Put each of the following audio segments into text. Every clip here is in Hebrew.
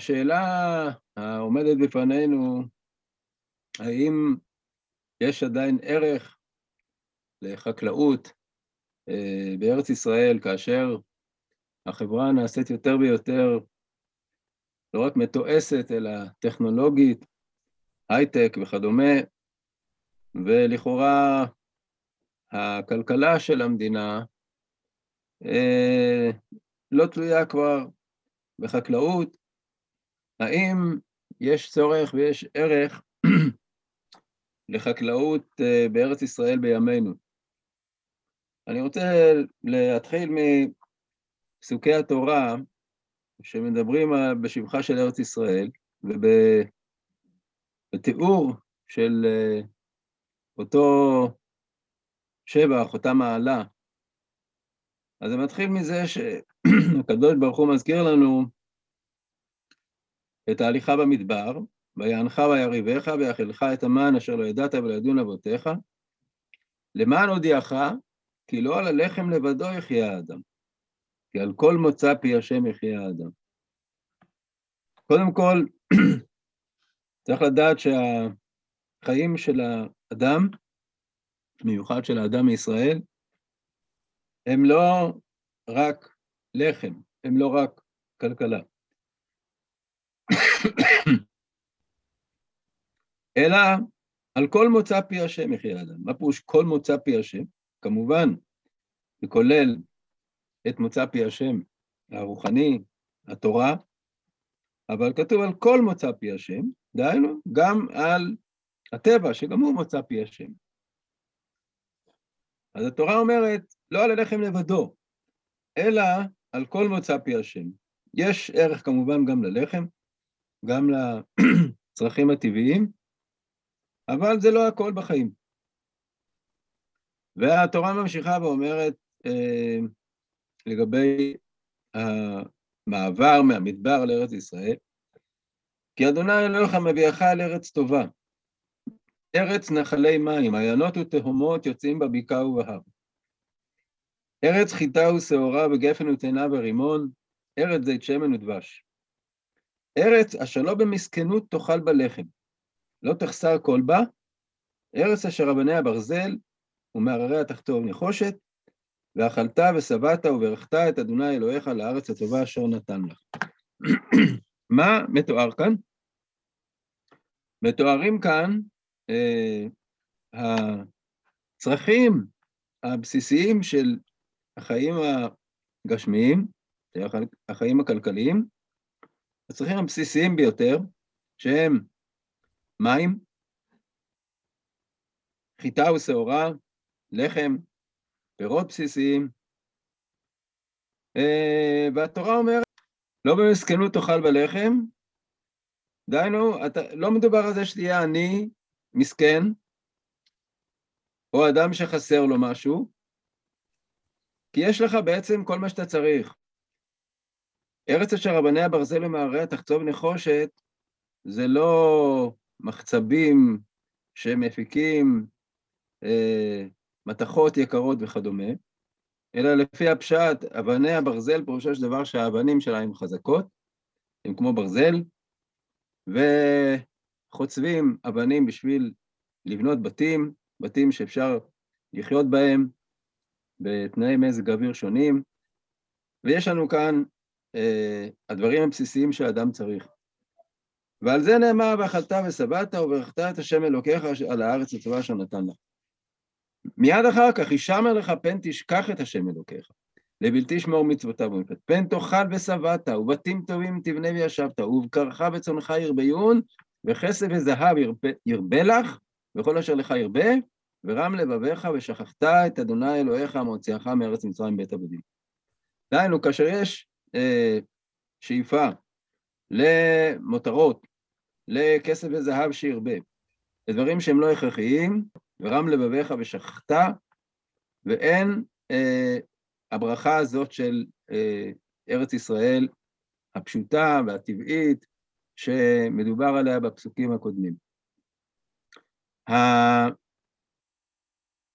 השאלה העומדת בפנינו, האם יש עדיין ערך לחקלאות אה, בארץ ישראל כאשר החברה נעשית יותר ויותר לא רק מתועסת, אלא טכנולוגית, הייטק וכדומה, ולכאורה הכלכלה של המדינה אה, לא תלויה כבר בחקלאות, האם יש צורך ויש ערך לחקלאות אה, בארץ ישראל בימינו? אני רוצה להתחיל מפסוקי התורה שמדברים בשבחה של ארץ ישראל ובתיאור של אה, אותו שבח, אותה מעלה. אז זה מתחיל מזה שהקדוש ברוך הוא מזכיר לנו את ההליכה במדבר, ויענך ויריבך ויאכלך את המן אשר לא ידעת ולא ידון אבותיך, למען הודיעך כי לא על הלחם לבדו יחיה האדם, כי על כל מוצא פי השם יחיה האדם. קודם כל, צריך לדעת שהחיים של האדם, במיוחד של האדם מישראל, הם לא רק לחם, הם לא רק כלכלה. אלא על כל מוצא פי השם יחיה האדם. מה פירוש כל מוצא פי השם? כמובן, זה כולל את מוצא פי השם הרוחני, התורה, אבל כתוב על כל מוצא פי השם, דהיינו, גם על הטבע, שגם הוא מוצא פי השם. אז התורה אומרת, לא על הלחם לבדו, אלא על כל מוצא פי השם. יש ערך כמובן גם ללחם, גם לצרכים הטבעיים, אבל זה לא הכל בחיים. והתורה ממשיכה ואומרת אה, לגבי המעבר מהמדבר לארץ ישראל, כי אדוני אלוהיך מביאך אל ארץ טובה, ארץ נחלי מים, עיינות ותהומות יוצאים בבקעה ובהר. ארץ חיטה ושעורה וגפן ותאנה ורימון, ארץ זית שמן ודבש. ארץ אשר לא במסכנות תאכל בלחם, לא תחסר כל בה, ארץ אשר אבניה ברזל, ומהרריה תחתוב נחושת, ואכלת ושבעת וברכת את אדוני אלוהיך לארץ הטובה אשר נתן לך. מה מתואר כאן? מתוארים כאן אה, הצרכים הבסיסיים של החיים הגשמיים, החיים הכלכליים, הצרכים הבסיסיים ביותר, שהם מים, חיטה ושעורה, לחם, פירות בסיסיים, אה, והתורה אומרת, לא במסכנות תאכל בלחם, דהיינו, לא מדובר על זה שתהיה עני, מסכן, או אדם שחסר לו משהו, כי יש לך בעצם כל מה שאתה צריך. ארץ אשר רבני הברזל ומעריה תחצוב נחושת, זה לא מחצבים שמפיקים אה, מתכות יקרות וכדומה, אלא לפי הפשט, אבני הברזל, פירושו של דבר שהאבנים שלה הן חזקות, הן כמו ברזל, וחוצבים אבנים בשביל לבנות בתים, בתים שאפשר לחיות בהם בתנאי מזג אוויר שונים, ויש לנו כאן הדברים הבסיסיים שהאדם צריך. ועל זה נאמר, ואכלת ושבעת וברכת את השם אלוקיך על הארץ הטובה אשר נתן לך. מיד אחר כך, הישמר לך פן תשכח את השם אלוקיך, לבלתי שמור מצוותיו ומפת. פן תאכל ושבעת, ובתים טובים תבנה וישבת, ובקרך וצונך ירביון, וכסף וזהב ירבה, לך, וכל אשר לך ירבה, ורם לבביך ושכחת את אדוני אלוהיך המוציאך מארץ מצרים בית עבדים. דהיינו, כאשר יש אה, שאיפה למותרות, לכסף וזהב שירבה, לדברים שהם לא הכרחיים, ורם לבביך ושכחת, ואין אה, הברכה הזאת של אה, ארץ ישראל הפשוטה והטבעית, שמדובר עליה בפסוקים הקודמים.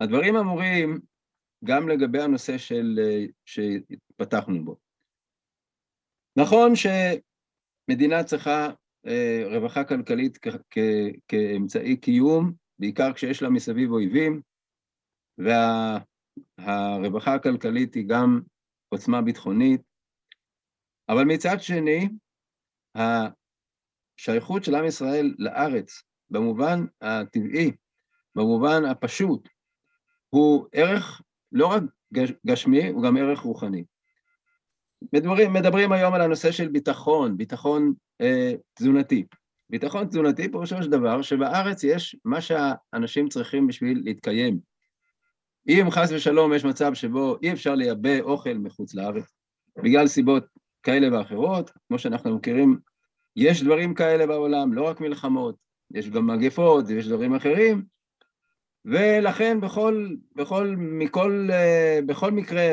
הדברים אמורים גם לגבי הנושא של, אה, שפתחנו בו. נכון מדינה צריכה רווחה כלכלית כאמצעי קיום, בעיקר כשיש לה מסביב אויבים, והרווחה הכלכלית היא גם עוצמה ביטחונית, אבל מצד שני, השייכות של עם ישראל לארץ, במובן הטבעי, במובן הפשוט, הוא ערך לא רק גשמי, הוא גם ערך רוחני. מדברים, מדברים היום על הנושא של ביטחון, ביטחון אה, תזונתי. ביטחון תזונתי פירושו של דבר שבארץ יש מה שהאנשים צריכים בשביל להתקיים. אם חס ושלום יש מצב שבו אי אפשר לייבא אוכל מחוץ לארץ, בגלל סיבות כאלה ואחרות, כמו שאנחנו מכירים, יש דברים כאלה בעולם, לא רק מלחמות, יש גם מגפות, יש דברים אחרים, ולכן בכל, בכל, מכל, אה, בכל מקרה,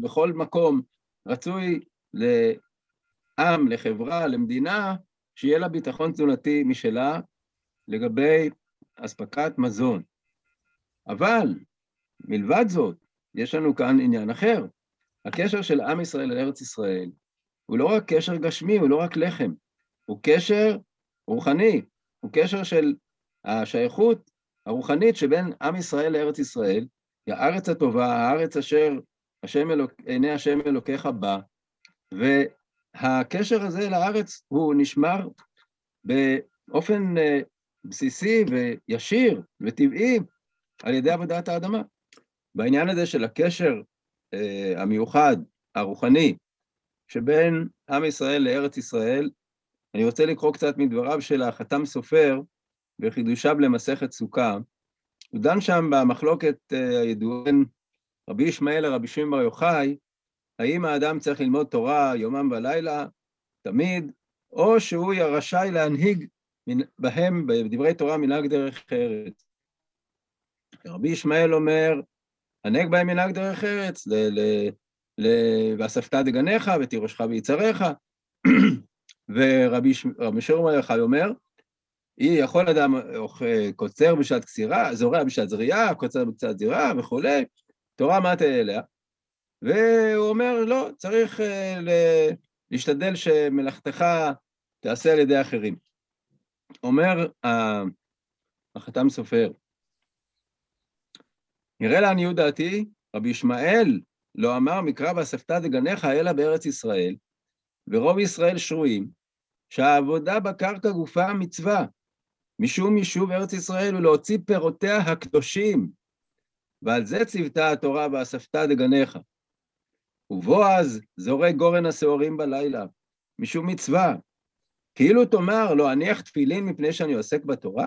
בכל מקום, רצוי לעם, לחברה, למדינה, שיהיה לה ביטחון תזונתי משלה לגבי אספקת מזון. אבל מלבד זאת, יש לנו כאן עניין אחר. הקשר של עם ישראל לארץ ישראל הוא לא רק קשר גשמי, הוא לא רק לחם, הוא קשר רוחני, הוא קשר של השייכות הרוחנית שבין עם ישראל לארץ ישראל, הארץ הטובה, הארץ אשר השם אלוק, עיני השם אלוקיך בה, והקשר הזה לארץ הוא נשמר באופן אה, בסיסי וישיר וטבעי על ידי עבודת האדמה. בעניין הזה של הקשר אה, המיוחד, הרוחני, שבין עם ישראל לארץ ישראל, אני רוצה לקרוא קצת מדבריו של החתם סופר בחידושיו למסכת סוכה. הוא דן שם במחלוקת אה, הידוען רבי ישמעאל לרבי שמעון בר יוחאי, האם האדם צריך ללמוד תורה יומם ולילה, תמיד, או שהוא רשאי להנהיג בהם, בדברי תורה, מנהג דרך ארץ. רבי ישמעאל אומר, הנהג בהם מנהג דרך ארץ, ואספת דגניך ותירושך ביצריך, ורבי שמעון בר יוחאי אומר, היא יכול אדם קוצר בשעת קצירה, זורע בשעת זריעה, קוצר בשעת זריעה וכולי, תורה מה תהיה אליה? והוא אומר, לא, צריך uh, להשתדל שמלאכתך תעשה על ידי אחרים. אומר החתם סופר, נראה לעניות דעתי, רבי ישמעאל לא אמר מקרא ואספת דגניך אלא בארץ ישראל, ורוב ישראל שרויים, שהעבודה בקרקע גופה מצווה, משום יישוב ארץ ישראל ולהוציא פירותיה הקדושים, ועל זה ציוותה התורה ואספת דגניך. ובועז זורק גורן השעורים בלילה, משום מצווה. כאילו תאמר, לא אניח תפילין מפני שאני עוסק בתורה?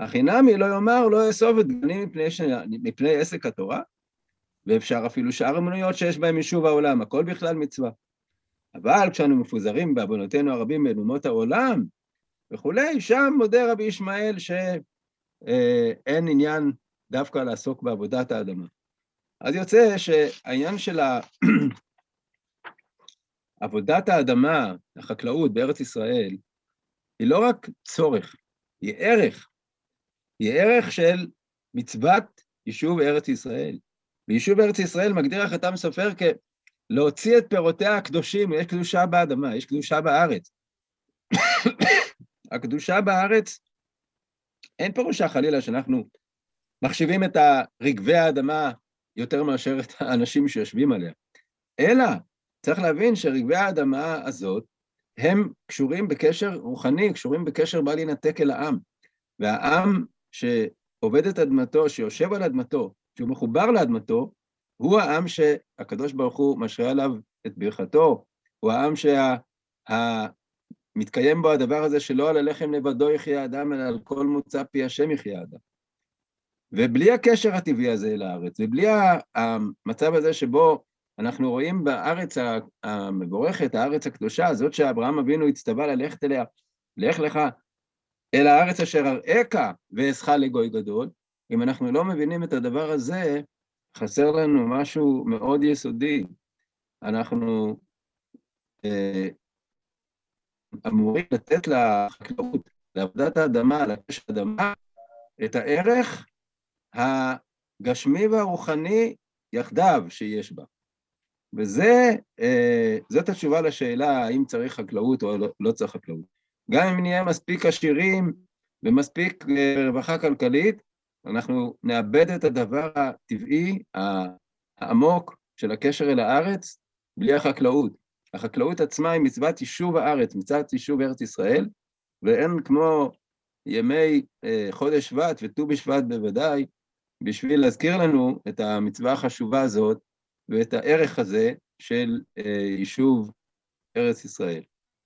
החינמי לא יאמר, לא אאסוף את דגנים מפני, ש... מפני עסק התורה? ואפשר אפילו שאר המנויות שיש בהן יישוב העולם, הכל בכלל מצווה. אבל כשאנו מפוזרים בעוונותינו הרבים בין אומות העולם וכולי, שם מודה רבי ישמעאל שאין אה, עניין דווקא לעסוק בעבודת האדמה. אז יוצא שהעניין של עבודת האדמה, החקלאות בארץ ישראל, היא לא רק צורך, היא ערך. היא ערך של מצוות יישוב ארץ ישראל. ויישוב ארץ ישראל מגדיר החתם סופר כלהוציא את פירותיה הקדושים, יש קדושה באדמה, יש קדושה בארץ. הקדושה בארץ, אין פירושה חלילה שאנחנו מחשיבים את רגבי האדמה יותר מאשר את האנשים שיושבים עליה, אלא צריך להבין שרגבי האדמה הזאת הם קשורים בקשר רוחני, קשורים בקשר בל יינתק אל העם. והעם שעובד את אדמתו, שיושב על אדמתו, שהוא מחובר לאדמתו, הוא העם שהקדוש ברוך הוא משרה עליו את ברכתו, הוא העם שמתקיים שה... בו הדבר הזה שלא על הלחם לבדו יחיה אדם, אלא על כל מוצא פי השם יחיה אדם. ובלי הקשר הטבעי הזה אל הארץ, ובלי המצב הזה שבו אנחנו רואים בארץ המבורכת, הארץ הקדושה, זאת שאברהם אבינו הצטווה ללכת אליה, לך לך אל הארץ אשר אראך ואעשך לגוי גדול, אם אנחנו לא מבינים את הדבר הזה, חסר לנו משהו מאוד יסודי. אנחנו אה, אמורים לתת לחקלאות, לעבודת האדמה, לקש האדמה, את הערך הגשמי והרוחני יחדיו שיש בה. וזאת התשובה לשאלה האם צריך חקלאות או לא, לא צריך חקלאות. גם אם נהיה מספיק עשירים ומספיק רווחה כלכלית, אנחנו נאבד את הדבר הטבעי, העמוק של הקשר אל הארץ, בלי החקלאות. החקלאות עצמה היא מצוות יישוב הארץ, מצוות יישוב ארץ ישראל, ואין כמו ימי חודש שבט וט"ו בשבט בוודאי, בשביל להזכיר לנו את המצווה החשובה הזאת ואת הערך הזה של יישוב ארץ ישראל.